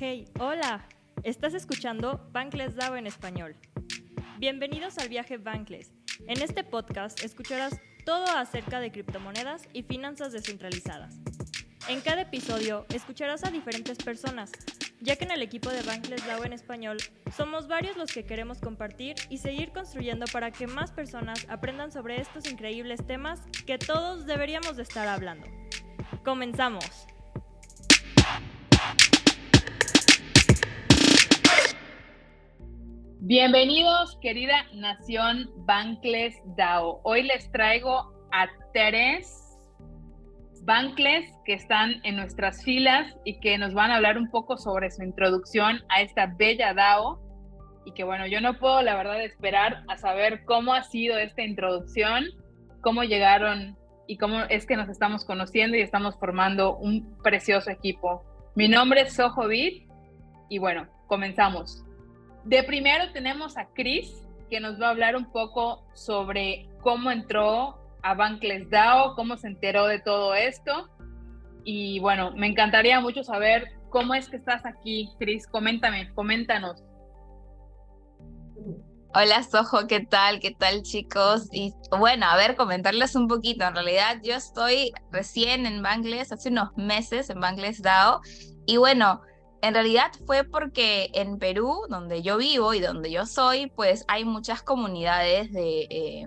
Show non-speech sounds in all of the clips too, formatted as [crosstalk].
Hey, hola. Estás escuchando Bankless DAO en español. Bienvenidos al viaje Bankless. En este podcast escucharás todo acerca de criptomonedas y finanzas descentralizadas. En cada episodio escucharás a diferentes personas, ya que en el equipo de Bankless DAO en español somos varios los que queremos compartir y seguir construyendo para que más personas aprendan sobre estos increíbles temas que todos deberíamos de estar hablando. Comenzamos. Bienvenidos, querida Nación Bankless DAO. Hoy les traigo a tres Bankless que están en nuestras filas y que nos van a hablar un poco sobre su introducción a esta bella DAO. Y que bueno, yo no puedo la verdad esperar a saber cómo ha sido esta introducción, cómo llegaron y cómo es que nos estamos conociendo y estamos formando un precioso equipo. Mi nombre es Soho Beat y bueno, comenzamos. De primero tenemos a Chris, que nos va a hablar un poco sobre cómo entró a Bankless DAO, cómo se enteró de todo esto. Y bueno, me encantaría mucho saber cómo es que estás aquí, Chris. Coméntame, coméntanos. Hola Sojo, ¿qué tal? ¿Qué tal chicos? Y bueno, a ver, comentarles un poquito. En realidad yo estoy recién en Bankless, hace unos meses en Bankless DAO. Y bueno, en realidad fue porque en Perú, donde yo vivo y donde yo soy, pues hay muchas comunidades de, eh,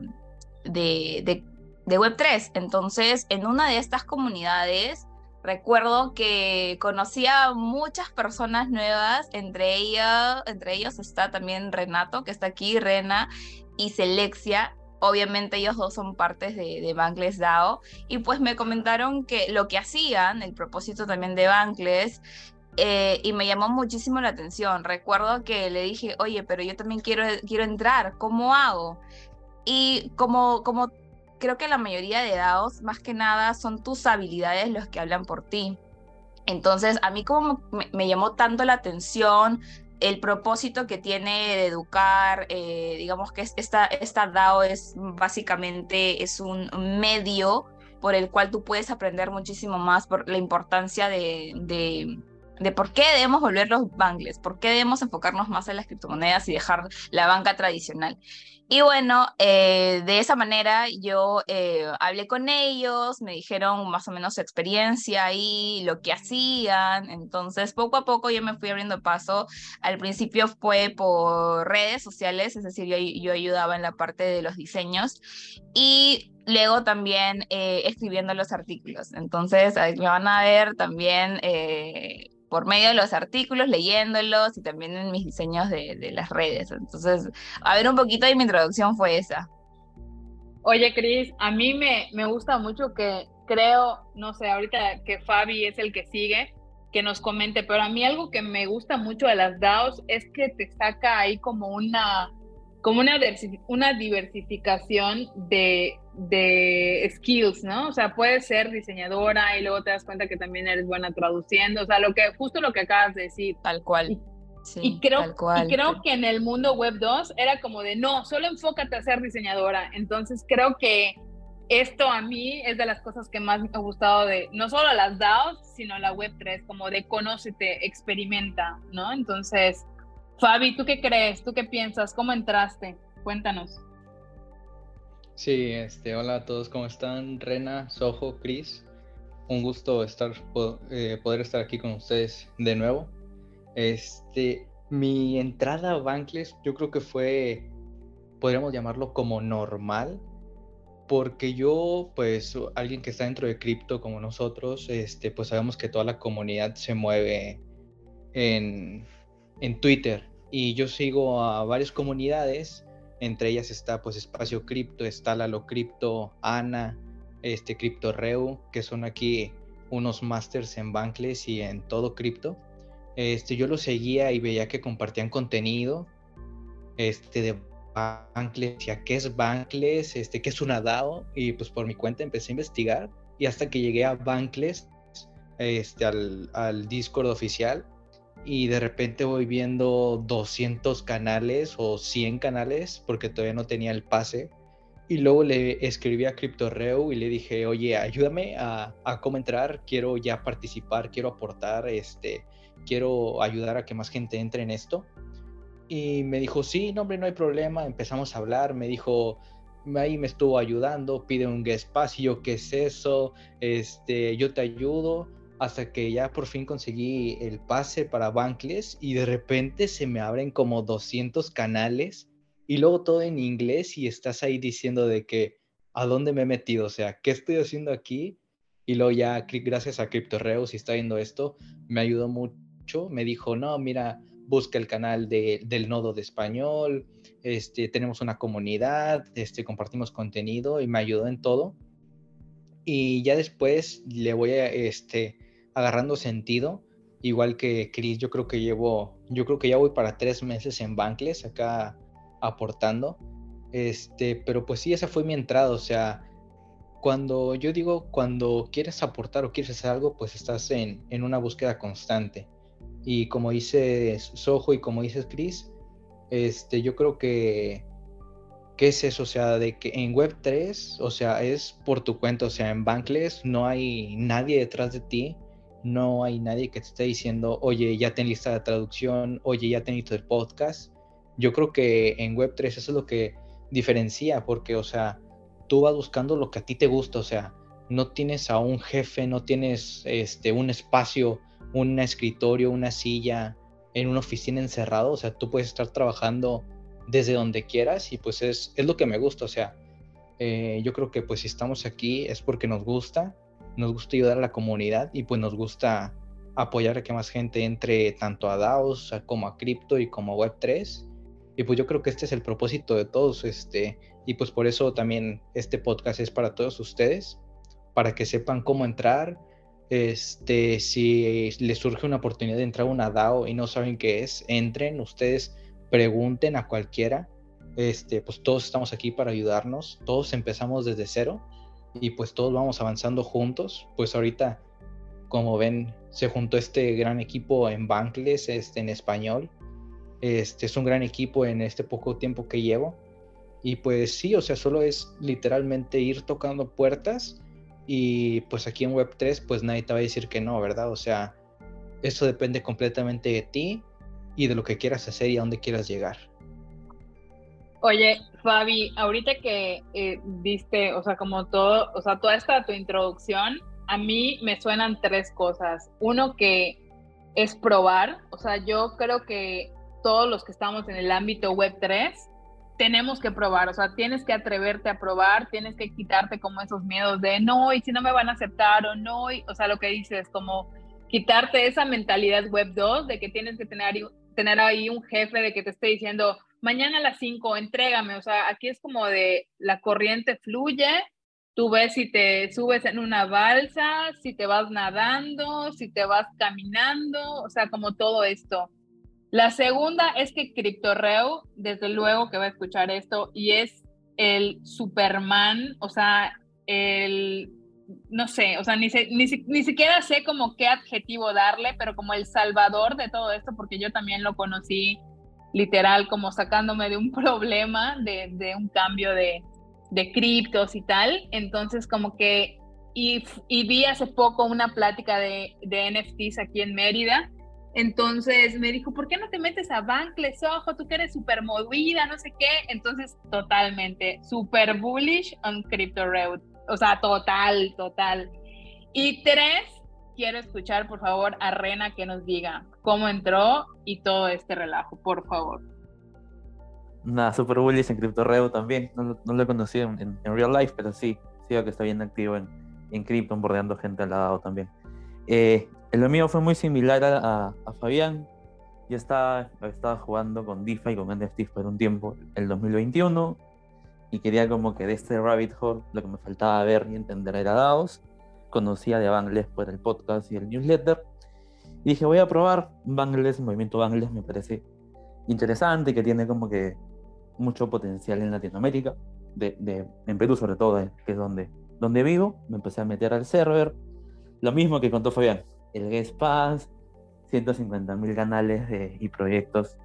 de, de, Web3. Entonces, en una de estas comunidades, recuerdo que conocía muchas personas nuevas, entre, ellas, entre ellos está también Renato, que está aquí, Rena, y Selexia, obviamente ellos dos son partes de, de Bankless DAO, y pues me comentaron que lo que hacían, el propósito también de Bankless, eh, y me llamó muchísimo la atención. Recuerdo que le dije, oye, pero yo también quiero, quiero entrar, ¿cómo hago? Y como, como creo que la mayoría de DAOs, más que nada, son tus habilidades los que hablan por ti. Entonces, a mí como me, llamó tanto la atención el propósito que tiene de educar, eh, digamos que esta, esta DAO es básicamente es un medio por el cual tú puedes aprender muchísimo más por la importancia de de por qué debemos volver los bangles, por qué debemos enfocarnos más en las criptomonedas y dejar la banca tradicional. Y bueno, eh, de esa manera yo eh, hablé con ellos, me dijeron más o menos su experiencia y lo que hacían. Entonces, poco a poco yo me fui abriendo paso. Al principio fue por redes sociales, es decir, yo, yo ayudaba en la parte de los diseños. Y luego también eh, escribiendo los artículos. Entonces, me van a ver también por medio de los artículos, leyéndolos y también en mis diseños de, las redes. Entonces, a ver, un poquito de mi introducción fue esa. Oye, Cris, a mí me, me gusta mucho que creo, no sé, ahorita que Fabi es el que sigue, que nos comente, pero a mí algo que me gusta mucho de las DAOs es que te saca ahí como una como una, una diversificación de, de skills, ¿no? O sea, puedes ser diseñadora y luego te das cuenta que también eres buena traduciendo, o sea, lo que, justo lo que acabas de decir. Tal cual. Y, creo, y creo que en el mundo web 2 era como de, no, solo enfócate a ser diseñadora. Entonces creo que esto a mí es de las cosas que más me ha gustado de, no solo las DAOs, sino la web 3, como de conócete, experimenta, ¿no? Entonces, Fabi, ¿tú qué crees? ¿Tú qué piensas? ¿Cómo entraste? Cuéntanos. Sí, este, hola a todos, ¿cómo están? Rena, Sojo, Cris. Un gusto estar, eh, poder estar aquí con ustedes de nuevo. Este, mi entrada a Bankless yo creo que fue, podríamos llamarlo como normal, porque yo, pues, alguien que está dentro de cripto como nosotros, este, pues sabemos que toda la comunidad se mueve en, en Twitter y yo sigo a varias comunidades, entre ellas está pues Espacio Cripto, está Lalo Cripto, Ana, este Cripto Reu, que son aquí unos masters en Bankless y en todo cripto. Este, yo lo seguía y veía que compartían contenido este, de Bankless, ya qué es Bankless, este, qué es una DAO, y pues por mi cuenta empecé a investigar y hasta que llegué a Bankless, este, al, al Discord oficial, y de repente voy viendo 200 canales o 100 canales porque todavía no tenía el pase. Y luego le escribí a CryptoReu y le dije, oye, ayúdame a, a, cómo entrar, quiero ya participar, quiero aportar, este, quiero ayudar a que más gente entre en esto. Y me dijo, sí, no, hombre, no hay problema. Empezamos a hablar, me dijo, ahí me estuvo ayudando, pide un espacio, ¿qué es eso? Este, yo te ayudo hasta que ya por fin conseguí el pase para Bankless y de repente se me abren como 200 canales y luego todo en inglés y estás ahí diciendo de que a dónde me he metido, o sea, ¿qué estoy haciendo aquí? Y luego ya gracias a CryptoReus si está viendo esto, me ayudó mucho, me dijo, no, mira, busca el canal de, del nodo de español, este, tenemos una comunidad, este, compartimos contenido y me ayudó en todo. Y ya después le voy a, este, agarrando sentido, igual que Chris, yo creo que llevo, yo creo que ya voy para tres meses en Bankless acá aportando, este, pero pues sí, esa fue mi entrada, o sea, cuando yo digo, cuando quieres aportar o quieres hacer algo, pues estás en, en una búsqueda constante. Y como dice Soho y como dices Chris, este, yo creo que, ¿qué es eso? O sea, de que en Web3, o sea, es por tu cuenta, o sea, en Bankless no hay nadie detrás de ti no hay nadie que te esté diciendo, oye, ya ten lista de traducción, oye, ya ten listo el podcast. Yo creo que en Web3 eso es lo que diferencia, porque, o sea, tú vas buscando lo que a ti te gusta, o sea, no tienes a un jefe, no tienes este, un espacio, un escritorio, una silla en una oficina encerrado, o sea, tú puedes estar trabajando desde donde quieras y pues es, es lo que me gusta, o sea, eh, yo creo que pues si estamos aquí es porque nos gusta nos gusta ayudar a la comunidad y pues nos gusta apoyar a que más gente entre tanto a DAOs como a cripto y como a Web3. Y pues yo creo que este es el propósito de todos, este, y pues por eso también este podcast es para todos ustedes, para que sepan cómo entrar, este, si les surge una oportunidad de entrar a una DAO y no saben qué es, entren, ustedes pregunten a cualquiera, este, pues todos estamos aquí para ayudarnos, todos empezamos desde cero y pues todos vamos avanzando juntos. Pues ahorita, como ven, se juntó este gran equipo en Bankless, este, en español. Este es un gran equipo en este poco tiempo que llevo. Y pues sí, o sea, solo es literalmente ir tocando puertas y pues aquí en Web3 pues nadie te va a decir que no, ¿verdad? O sea, eso depende completamente de ti y de lo que quieras hacer y a dónde quieras llegar. Oye, Fabi, ahorita que eh, diste, o sea, como todo, o sea, toda esta tu introducción, a mí me suenan tres cosas. Uno que es probar, o sea, yo creo que todos los que estamos en el ámbito web 3 tenemos que probar, o sea, tienes que atreverte a probar, tienes que quitarte como esos miedos de no, y si no me van a aceptar o no, o sea, lo que dices, como quitarte esa mentalidad web 2 de que tienes que tener, tener ahí un jefe de que te esté diciendo, mañana a las 5, entrégame. O sea, aquí es como de la corriente fluye, tú ves si te subes en una balsa, si te vas nadando, si te vas caminando, o sea, como todo esto. La segunda es que CryptoReu, desde luego que va a escuchar esto, y es el Superman, o sea, el, no sé, o sea, ni, ni, ni siquiera sé como qué adjetivo darle, pero como el salvador de todo esto, porque yo también lo conocí literal como sacándome de un [laughs] problema, de, un cambio de, de, criptos y tal. Entonces como que, y, vi hace poco una plática de, de, NFTs aquí en Mérida. Entonces me dijo, ¿por qué no te metes a Bankless, ojo, tú que eres súper movida, no sé qué? Entonces, totalmente, súper bullish on Crypto Road. O sea, total, total. Y tres, quiero escuchar, por favor, a Rena que nos diga cómo entró y todo este relajo, por favor. Nada, super bullies en CryptoRevo también. No, no, lo he conocido en, en, real life, pero sí, sí que está bien activo en, en Crypto, bordeando gente al lado también. Eh, lo mío fue muy similar a, a, Fabián. Yo estaba, estaba jugando con DeFi, con NFTs por un tiempo, el 2021, y quería como que de este rabbit hole lo que me faltaba ver y entender era DAOs. Conocía de Bangles por el podcast y el newsletter, y dije, voy a probar Bangles, movimiento Bangles me parece interesante, que tiene como que mucho potencial en Latinoamérica, de, en Perú sobre todo, eh, que es donde, donde vivo. Me empecé a meter al server, lo mismo que contó Fabián, el Guest Pass, 150 mil canales y proyectos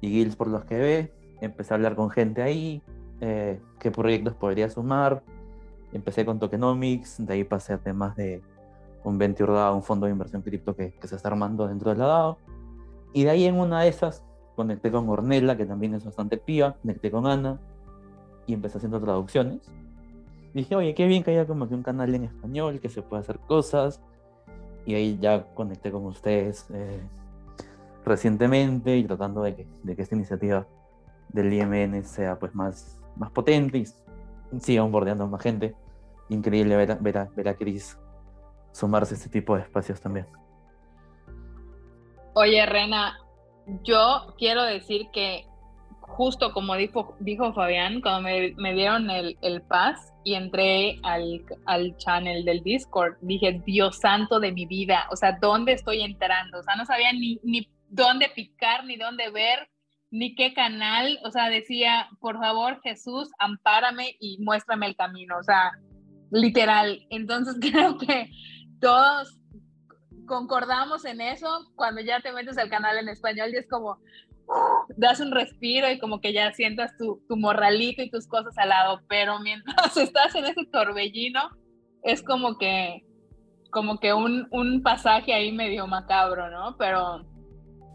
y guilds por los que ve. Empecé a hablar con gente ahí, eh, qué proyectos podría sumar. Empecé con tokenomics, de ahí pasé a temas de un Venture DAO, un fondo de inversión cripto que, que se está armando dentro de la DAO. Y de ahí en una de esas conecté con Ornella, que también es bastante pía, conecté con Ana y empecé haciendo traducciones. dije, oye, qué bien que haya como que un canal en español, que se pueda hacer cosas. Y ahí ya conecté con ustedes eh, recientemente y tratando de que, de que esta iniciativa del IMN sea pues más, más potente y siga bordeando más gente. Increíble ver a, ver a, ver a Chris sumarse a este tipo de espacios también. Oye, Rena, yo quiero decir que justo como dijo, dijo Fabián, cuando me, dieron el, el pass y entré al, al channel del Discord, dije, Dios santo de mi vida, o sea, ¿dónde estoy entrando? O sea, no sabía ni, ni dónde picar, ni dónde ver, ni qué canal, o sea, decía, por favor, Jesús, ampárame y muéstrame el camino, o sea, literal. Entonces [laughs] creo que todos concordamos en eso cuando ya te metes al canal en español y es como [laughs] das un respiro y como que ya sientas tu, morralito y tus cosas al lado, pero mientras [laughs] estás en ese torbellino es como que como que un, un pasaje ahí medio macabro, ¿no? Pero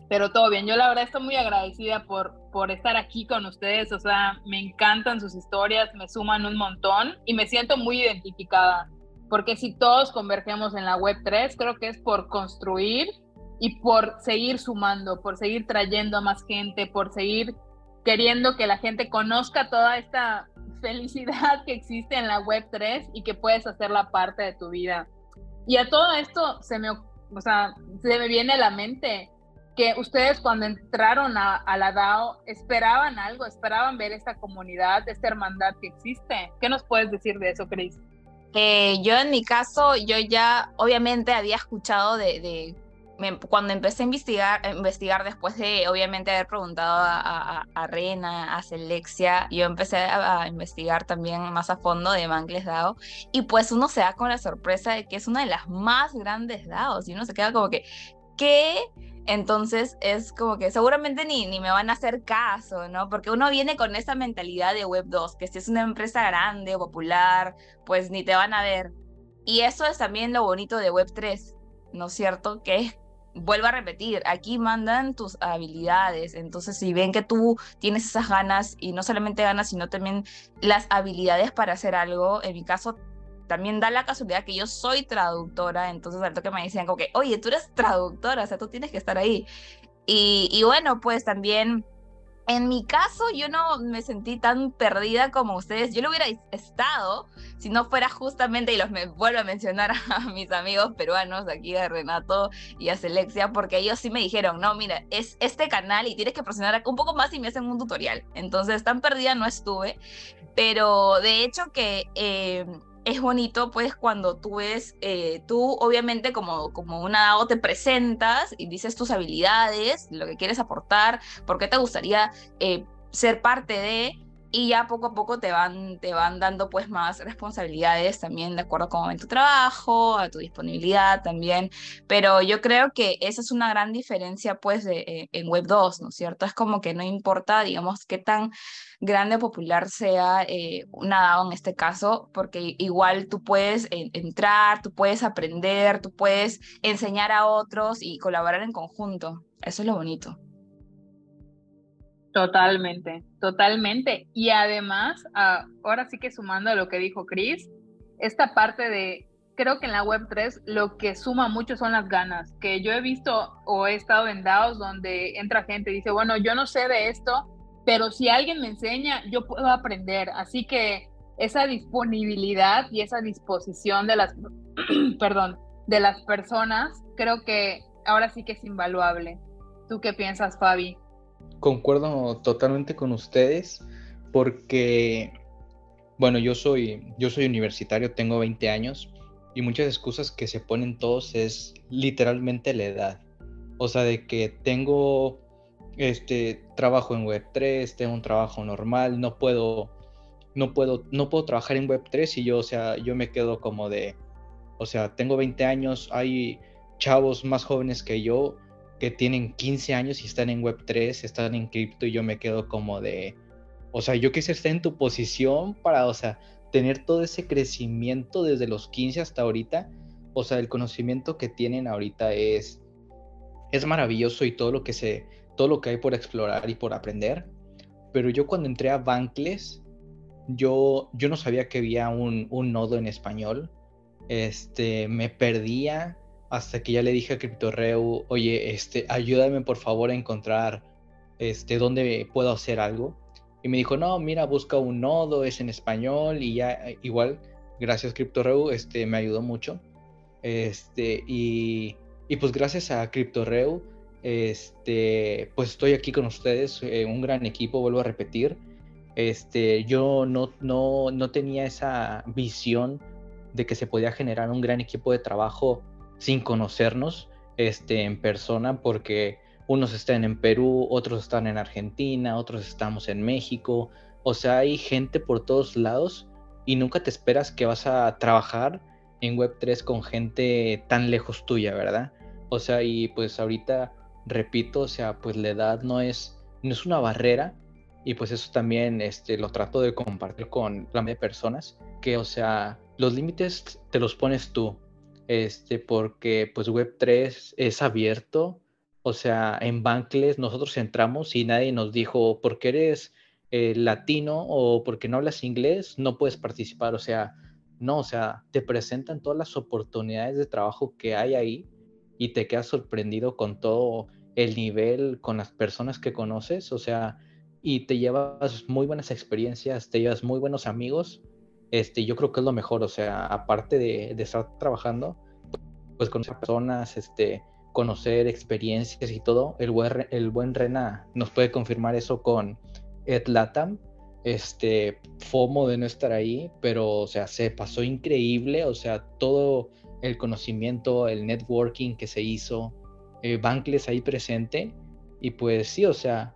pero todo bien. Yo la verdad estoy muy agradecida por, por estar aquí con ustedes, o sea, me encantan sus historias, me suman un montón y me siento muy identificada, porque si todos convergemos en la web 3, creo que es por construir y por seguir sumando, por seguir trayendo a más gente, por seguir queriendo que la gente conozca toda esta [laughs] felicidad que existe en la web 3 y que puedes hacerla parte de tu vida. Y a todo esto se me, o sea, se me viene a la mente que ustedes cuando entraron a, la DAO esperaban algo, esperaban ver esta comunidad, esta hermandad que existe. ¿Qué nos puedes decir de eso, Cris? Eh, yo en mi caso, yo ya obviamente había escuchado de, cuando empecé a investigar, investigar después de obviamente haber preguntado a, a, Rena, a Selexia, yo empecé a, investigar también más a fondo de Mangles DAO y pues uno se da con la sorpresa de que es una de las más grandes DAOs y uno se queda como que, ¿qué? Entonces es como que seguramente ni, ni me van a hacer caso, ¿no? Porque uno viene con esa mentalidad de Web 2, que si es una empresa grande o popular, pues ni te van a ver. Y eso es también lo bonito de Web 3, ¿no es cierto? Que vuelvo a repetir, aquí mandan tus habilidades, entonces si ven que tú tienes esas ganas y no solamente ganas, sino también las habilidades para hacer algo, en mi caso también da la casualidad que yo soy traductora, entonces al toque me decían como que, oye, tú eres traductora, o sea, tú tienes que estar ahí. Y, y bueno, pues también en mi caso, yo no me sentí tan perdida como ustedes. Yo lo hubiera estado si no fuera justamente, y los me vuelvo a mencionar [laughs] a mis amigos peruanos aquí a Renato y a Selexia, porque ellos sí me dijeron, no, mira, es este canal y tienes que presionar un poco más y me hacen un tutorial. Entonces, tan perdida no estuve, pero de hecho que eh, es bonito pues cuando tú ves, eh, tú obviamente como, como una DAO te presentas y dices tus habilidades, lo que quieres aportar, por qué te gustaría eh, ser parte de, y ya poco a poco te van, te van dando pues más responsabilidades también de acuerdo con tu trabajo, a tu disponibilidad también, pero yo creo que esa es una gran diferencia pues eh, en Web 2, ¿no es cierto? Es como que no importa, digamos, qué tan grande o popular sea eh, una DAO en este caso, porque igual tú puedes entrar, tú puedes aprender, tú puedes enseñar a otros y colaborar en conjunto. Eso es lo bonito. Totalmente, totalmente. Y además, ah, ahora sí que sumando a lo que dijo Chris, esta parte de, creo que en la web 3 lo que suma mucho son las ganas, que yo he visto o he estado en DAOs donde entra gente y dice, bueno, yo no sé de esto, pero si alguien me enseña, yo puedo aprender. Así que esa disponibilidad y esa disposición de las, [clears throat] perdón, de las personas, creo que ahora sí que es invaluable. ¿Tú qué piensas, Fabi? Concuerdo totalmente con ustedes porque, bueno, yo soy, yo soy universitario, tengo 20 años y muchas excusas que se ponen todos es literalmente la edad. O sea, de que tengo este trabajo en Web3, tengo un trabajo normal, no puedo no puedo no puedo trabajar en Web3 y yo, o sea, yo me quedo como de o sea, tengo 20 años, hay chavos más jóvenes que yo que tienen 15 años y están en Web3, están en cripto y yo me quedo como de, o sea, yo quise estar en tu posición para, o sea, tener todo ese crecimiento desde los 15 hasta ahorita, o sea, el conocimiento que tienen ahorita es, es maravilloso y todo lo que se, todo lo que hay por explorar y por aprender. Pero yo cuando entré a Bankless, yo, yo no sabía que había un, un nodo en español. Este, me perdía hasta que ya le dije a CryptoReu, oye, este, ayúdame por favor a encontrar este, dónde puedo hacer algo. Y me dijo, no, mira, busca un nodo, es en español y ya, igual, gracias CryptoReu, este, me ayudó mucho. Este, y, y pues gracias a CryptoReu, este, pues estoy aquí con ustedes, eh, un gran equipo, vuelvo a repetir. Este, yo no, no, no tenía esa visión de que se podía generar un gran equipo de trabajo sin conocernos este, en persona, porque unos están en Perú, otros están en Argentina, otros estamos en México. O sea, hay gente por todos lados y nunca te esperas que vas a trabajar en Web3 con gente tan lejos tuya, ¿verdad? O sea, y pues ahorita, repito, o sea, pues la edad no es, no es una barrera y pues eso también este, lo trato de compartir con la de personas, que o sea, los límites te los pones tú, este, porque pues Web3 es abierto, o sea, en Bankless nosotros entramos y nadie nos dijo, porque eres eh, latino o porque no hablas inglés, no puedes participar, o sea, no, o sea, te presentan todas las oportunidades de trabajo que hay ahí y te quedas sorprendido con todo el nivel, con las personas que conoces, o sea, y te llevas muy buenas experiencias, te llevas muy buenos amigos. Este, yo creo que es lo mejor, o sea, aparte de, de estar trabajando, pues conocer personas, este, conocer experiencias y todo. El buen, el buen Rena nos puede confirmar eso con Ed Latam, este, FOMO de no estar ahí, pero, o sea, se pasó increíble, o sea, todo el conocimiento, el networking que se hizo, eh, Bankless ahí presente, y pues sí, o sea,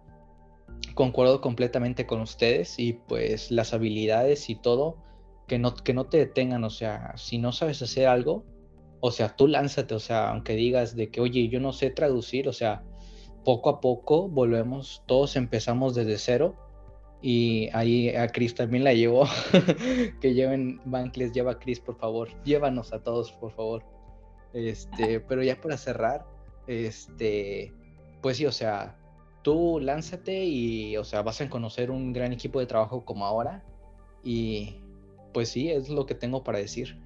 concuerdo completamente con ustedes y pues las habilidades y todo, que no, que no te detengan, o sea, si no sabes hacer algo, o sea, tú lánzate, o sea, aunque digas de que, oye, yo no sé traducir, o sea, poco a poco volvemos, todos empezamos desde cero y ahí a Chris también la llevó. [laughs] que lleven Bankless, lleva a Chris, por favor. Llévanos a todos, por favor. Este, pero ya para cerrar, este, pues sí, o sea, tú lánzate y, o sea, vas a conocer un gran equipo de trabajo como ahora. Y pues sí, es lo que tengo para decir.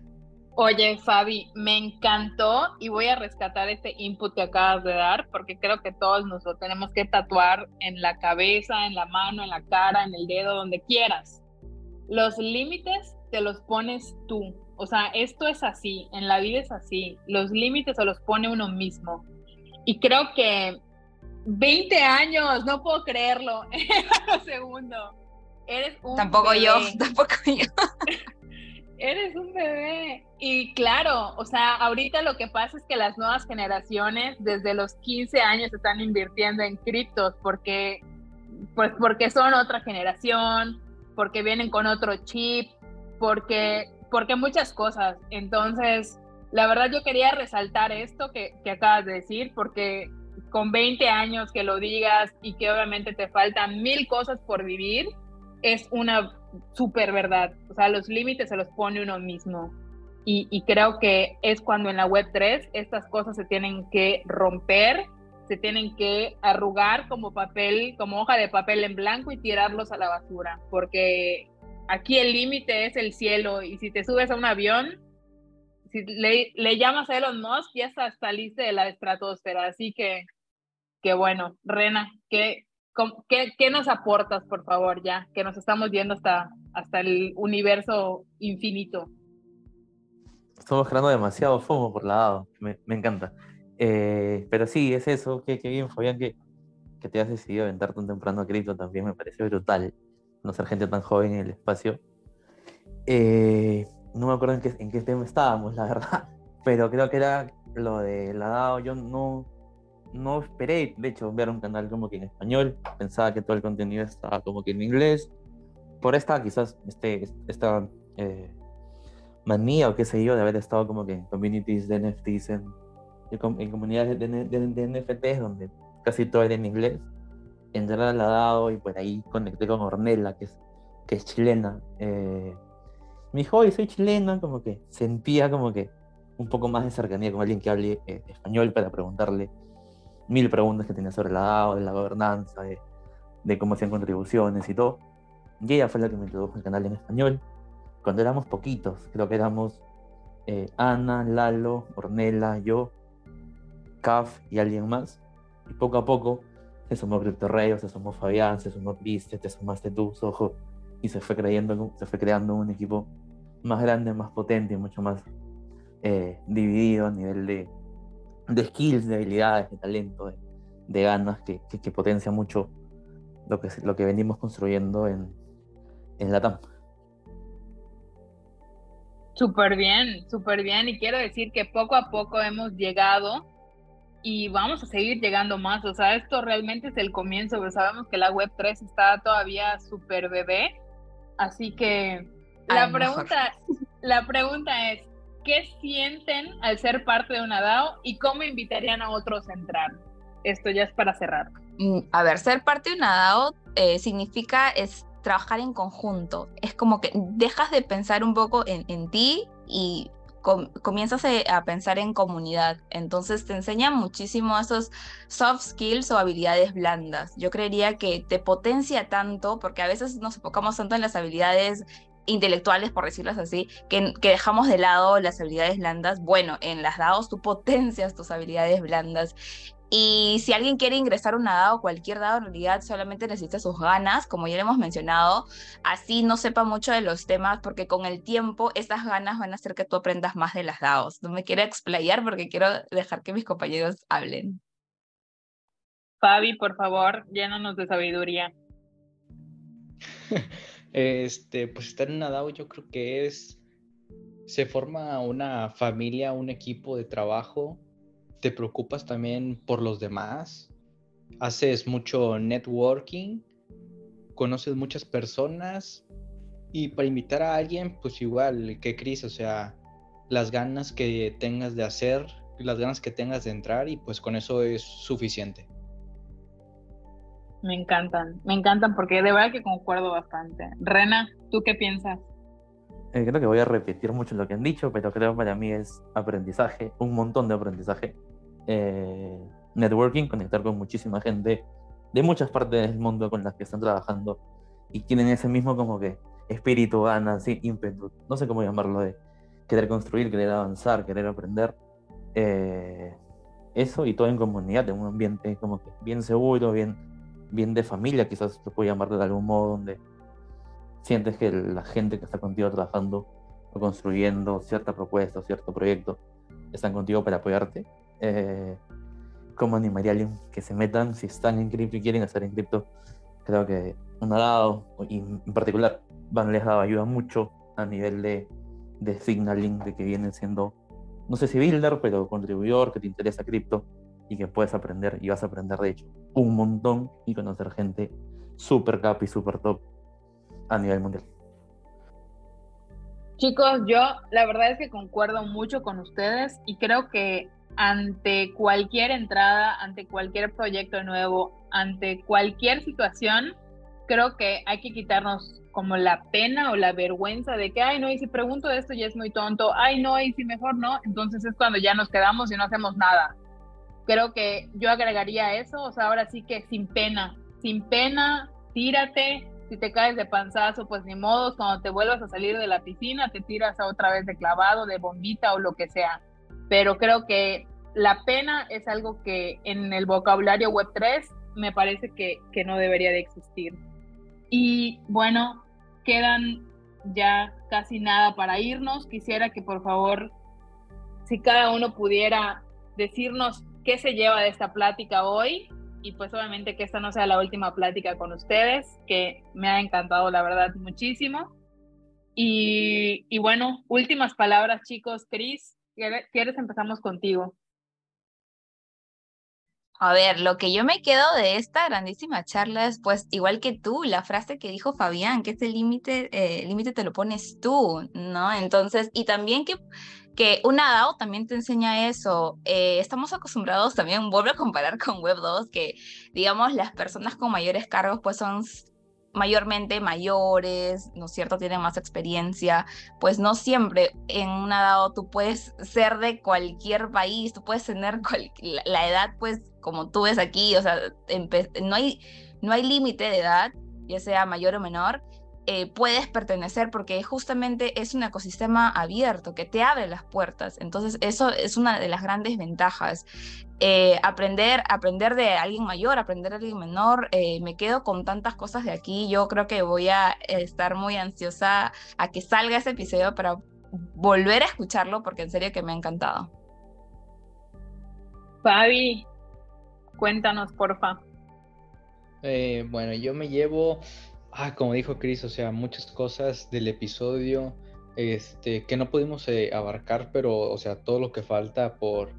Oye, Fabi, me encantó y voy a rescatar este input que acabas de dar porque creo que todos nos lo tenemos que tatuar en la cabeza, en la mano, en la cara, en el dedo, donde quieras. Los límites te los pones tú. O sea, esto es así, en la vida es así. Los límites se los pone uno mismo. Y creo que 20 años, no puedo creerlo. [laughs] segundo. Eres un Tampoco yo, [laughs] tampoco yo. [laughs] Eres un bebé. Y claro, o sea, ahorita lo que pasa es que las nuevas generaciones desde los 15 años están invirtiendo en criptos porque, pues porque son otra generación, porque vienen con otro chip, porque, porque muchas cosas. Entonces, la verdad yo quería resaltar esto que, que acabas de decir porque con 20 años que lo digas y que obviamente te faltan mil cosas por vivir, es una súper verdad. O sea, los límites se los pone uno mismo. Y, creo que es cuando en la web 3 estas cosas se tienen que romper, se tienen que arrugar como papel, como hoja de papel en blanco y tirarlos a la basura. Porque aquí el límite es el cielo y si te subes a un avión, si le, llamas a Elon Musk, ya saliste de la estratosfera. Así que, que bueno, Rena, que ¿Qué, nos aportas, por favor, ya? Que nos estamos viendo hasta, hasta el universo infinito. Estamos creando demasiado FOMO por lado, me, me encanta. Eh, pero sí, es eso, qué, bien, Fabián, que, que te has decidido aventar tan temprano a cripto también, me parece brutal conocer gente tan joven en el espacio. Eh, no me acuerdo en qué, en qué tema estábamos, la verdad, [laughs] pero creo que era lo de la DAO, yo no, no esperé, de hecho, ver un canal como que en español. Pensaba que todo el contenido estaba como que en inglés. Por esta, quizás, este, esta eh, manía o qué sé yo, de haber estado como que en communities de NFTs, en, en comunidades de, de, NFTs, donde casi todo era en inglés. Entrar al lado y por ahí conecté con Ornella, que es, que es chilena. Eh, me dijo, soy chilena, como que sentía como que un poco más de cercanía con alguien que hable eh, español para preguntarle mil preguntas que tenía sobre la DAO, de la gobernanza, de, de cómo hacían contribuciones y todo. Y ella fue la que me introdujo al canal en español. Cuando éramos poquitos, creo que éramos eh, Ana, Lalo, Ornella, yo, Caf y alguien más. Y poco a poco se sumó Reyes, se sumó Fabián, se sumó Cris, te sumaste tú, Sojo, y se fue, creyendo, se fue creando un equipo más grande, más potente y mucho más eh, dividido a nivel de, de, skills, de habilidades, de talento, de, ganas, que, que, potencia mucho lo que, lo que venimos construyendo en, en la TAM. Súper bien, súper bien. Y quiero decir que poco a poco hemos llegado y vamos a seguir llegando más. O sea, esto realmente es el comienzo, pero sabemos que la web 3 está todavía súper bebé. Así que la pregunta, la pregunta es, ¿qué sienten al ser parte de una DAO y cómo invitarían a otros a entrar? Esto ya es para cerrar. Mm, a ver, ser parte de una DAO eh, significa es trabajar en conjunto. Es como que dejas de pensar un poco en, en ti y comienzas a pensar en comunidad. Entonces te enseña muchísimo esos soft skills o habilidades blandas. Yo creería que te potencia tanto, porque a veces nos enfocamos tanto en las habilidades intelectuales, por decirlo así, que, que, dejamos de lado las habilidades blandas. Bueno, en las DAOs tú potencias tus habilidades blandas y si alguien quiere ingresar a una DAO, cualquier DAO en realidad solamente necesita sus ganas, como ya le hemos mencionado, así no sepa mucho de los temas, porque con el tiempo esas ganas van a hacer que tú aprendas más de las DAOs. No me quiero explayar porque quiero dejar que mis compañeros hablen. Fabi, por favor, llénanos de sabiduría. [laughs] este, pues estar en una DAO yo creo que es, se forma una familia, un equipo de trabajo te preocupas también por los demás, haces mucho networking, conoces muchas personas y para invitar a alguien, pues igual que Chris, o sea, las ganas que tengas de hacer, las ganas que tengas de entrar y pues con eso es suficiente. Me encantan, me encantan porque de verdad que concuerdo bastante. Rena, ¿tú qué piensas? Eh, creo que voy a repetir mucho lo que han dicho, pero creo que para mí es aprendizaje, un montón de aprendizaje. Eh, networking, conectar con muchísima gente de muchas partes del mundo con las que están trabajando y tienen ese mismo como que espíritu, ganas, sí, ímpetu, no sé cómo llamarlo, de querer construir, querer avanzar, querer aprender. Eh, eso y todo en comunidad, en un ambiente como que bien seguro, bien, bien de familia, quizás se puede llamar de algún modo, donde sientes que la gente que está contigo trabajando o construyendo cierta propuesta o cierto proyecto están contigo para apoyarte. Eh, ¿Cómo animaría a alguien que se metan si están en cripto y quieren estar en cripto? Creo que un dado, y en particular Van les dado ayuda mucho a nivel de, de signaling, de que vienen siendo, no sé si builder, pero contribuidor, que te interesa cripto y que puedes aprender y vas a aprender de hecho un montón y conocer gente súper cap y súper top a nivel mundial. Chicos, yo la verdad es que concuerdo mucho con ustedes y creo que ante cualquier entrada, ante cualquier proyecto nuevo, ante cualquier situación, creo que hay que quitarnos como la pena o la vergüenza de que, ay, no, y si pregunto esto ya es muy tonto, ay, no, y si mejor no, entonces es cuando ya nos quedamos y no hacemos nada. Creo que yo agregaría eso, o sea, ahora sí que sin pena, sin pena, tírate, si te caes de panzazo, pues ni modo, cuando te vuelvas a salir de la piscina, te tiras a otra vez de clavado, de bombita o lo que sea. Pero creo que la pena es algo que en el vocabulario web 3 me parece que, que no debería de existir. Y bueno, quedan ya casi nada para irnos. Quisiera que por favor, si cada uno pudiera decirnos qué se lleva de esta plática hoy y pues obviamente que esta no sea la última plática con ustedes, que me ha encantado la verdad muchísimo. Y, bueno, últimas palabras chicos, Cris, ¿quieres empezamos contigo? A ver, lo que yo me quedo de esta grandísima charla es, pues, igual que tú, la frase que dijo Fabián, que este límite, eh, límite te lo pones tú, ¿no? Entonces, y también que que una DAO también te enseña eso. Eh, estamos acostumbrados también, vuelvo a comparar con Web 2, que digamos las personas con mayores cargos pues son mayormente mayores, ¿no es cierto? Tienen más experiencia, pues no siempre en una DAO tú puedes ser de cualquier país, tú puedes tener [laughs] la edad, pues como tú ves aquí, o sea, no hay, no hay límite de edad, ya sea mayor o menor, eh, puedes pertenecer porque justamente es un ecosistema abierto que te abre las puertas. Entonces, eso es una de las grandes ventajas. Eh, aprender, aprender de alguien mayor, aprender de alguien menor, eh, me quedo con tantas cosas de aquí. Yo creo que voy a estar muy ansiosa a que salga ese episodio para volver a escucharlo porque en serio que me ha encantado. Fabi, cuéntanos, porfa. bueno, yo me llevo Ah, como dijo Chris, o sea, muchas cosas del episodio este, que no pudimos eh, abarcar, pero, o sea, todo lo que falta por,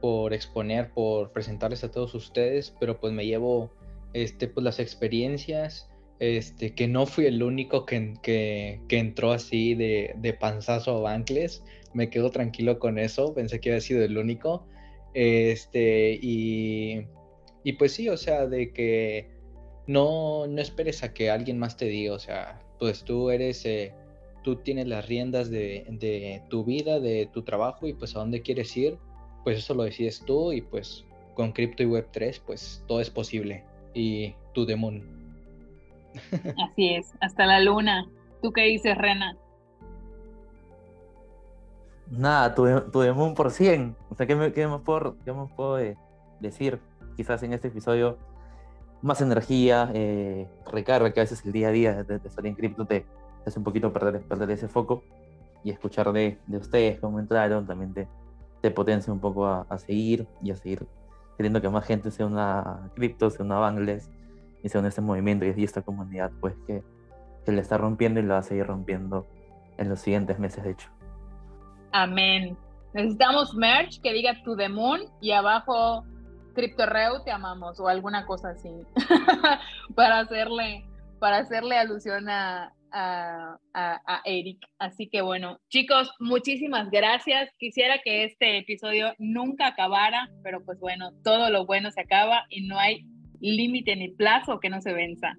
por exponer, por presentarles a todos ustedes, pero pues me llevo este, pues, las experiencias, este, que no fui el único que, que, que entró así de, de, panzazo a Bankless, me quedo tranquilo con eso, pensé que había sido el único, este, y, y pues sí, o sea, de que no, no esperes a que alguien más te diga, o sea, pues tú eres, eh, tú tienes las riendas de, tu vida, de tu trabajo y pues a dónde quieres ir, pues eso lo decides tú y pues con Crypto y Web3 pues todo es posible y tu demon. [laughs] Así es, hasta la luna. ¿Tú qué dices, Rena? Nada, tu, tu por 100. O sea, ¿qué, me, qué más puedo, qué puedo eh, decir? Quizás en este episodio más energía, eh, recarga que a veces el día a día de, estar en cripto te, hace un poquito perder, perder ese foco y escuchar de, de ustedes cómo entraron también te, te potencia un poco a, seguir y a seguir queriendo que más gente sea una cripto, sea una bangles y sea en este movimiento y esta comunidad pues que, que le está rompiendo y lo va a seguir rompiendo en los siguientes meses de hecho. Amén. Necesitamos merch que diga to the moon y abajo CryptoReu, te amamos o alguna cosa así [laughs] para hacerle para hacerle alusión a, a, a, Eric. Así que bueno, chicos, muchísimas gracias. Quisiera que este episodio nunca acabara, pero pues bueno, todo lo bueno se acaba y no hay límite ni plazo que no se venza.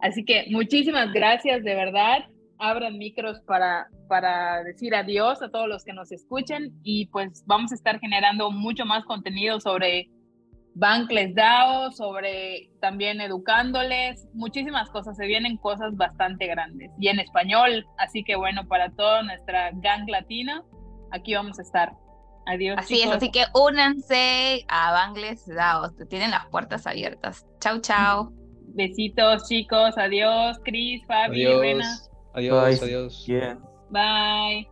Así que muchísimas gracias de verdad. Abran micros para, para decir adiós a todos los que nos escuchen y pues vamos a estar generando mucho más contenido sobre Bankless DAO, sobre también educándoles, muchísimas cosas, se vienen cosas bastante grandes y en español, así que bueno, para toda nuestra gang latina, aquí vamos a estar. Adiós. Así es, así que únanse a Bankless DAO, tienen las puertas abiertas. Chau, chau. Besitos, chicos, adiós, Cris, Fabi, adiós. Adiós, adiós. Bye.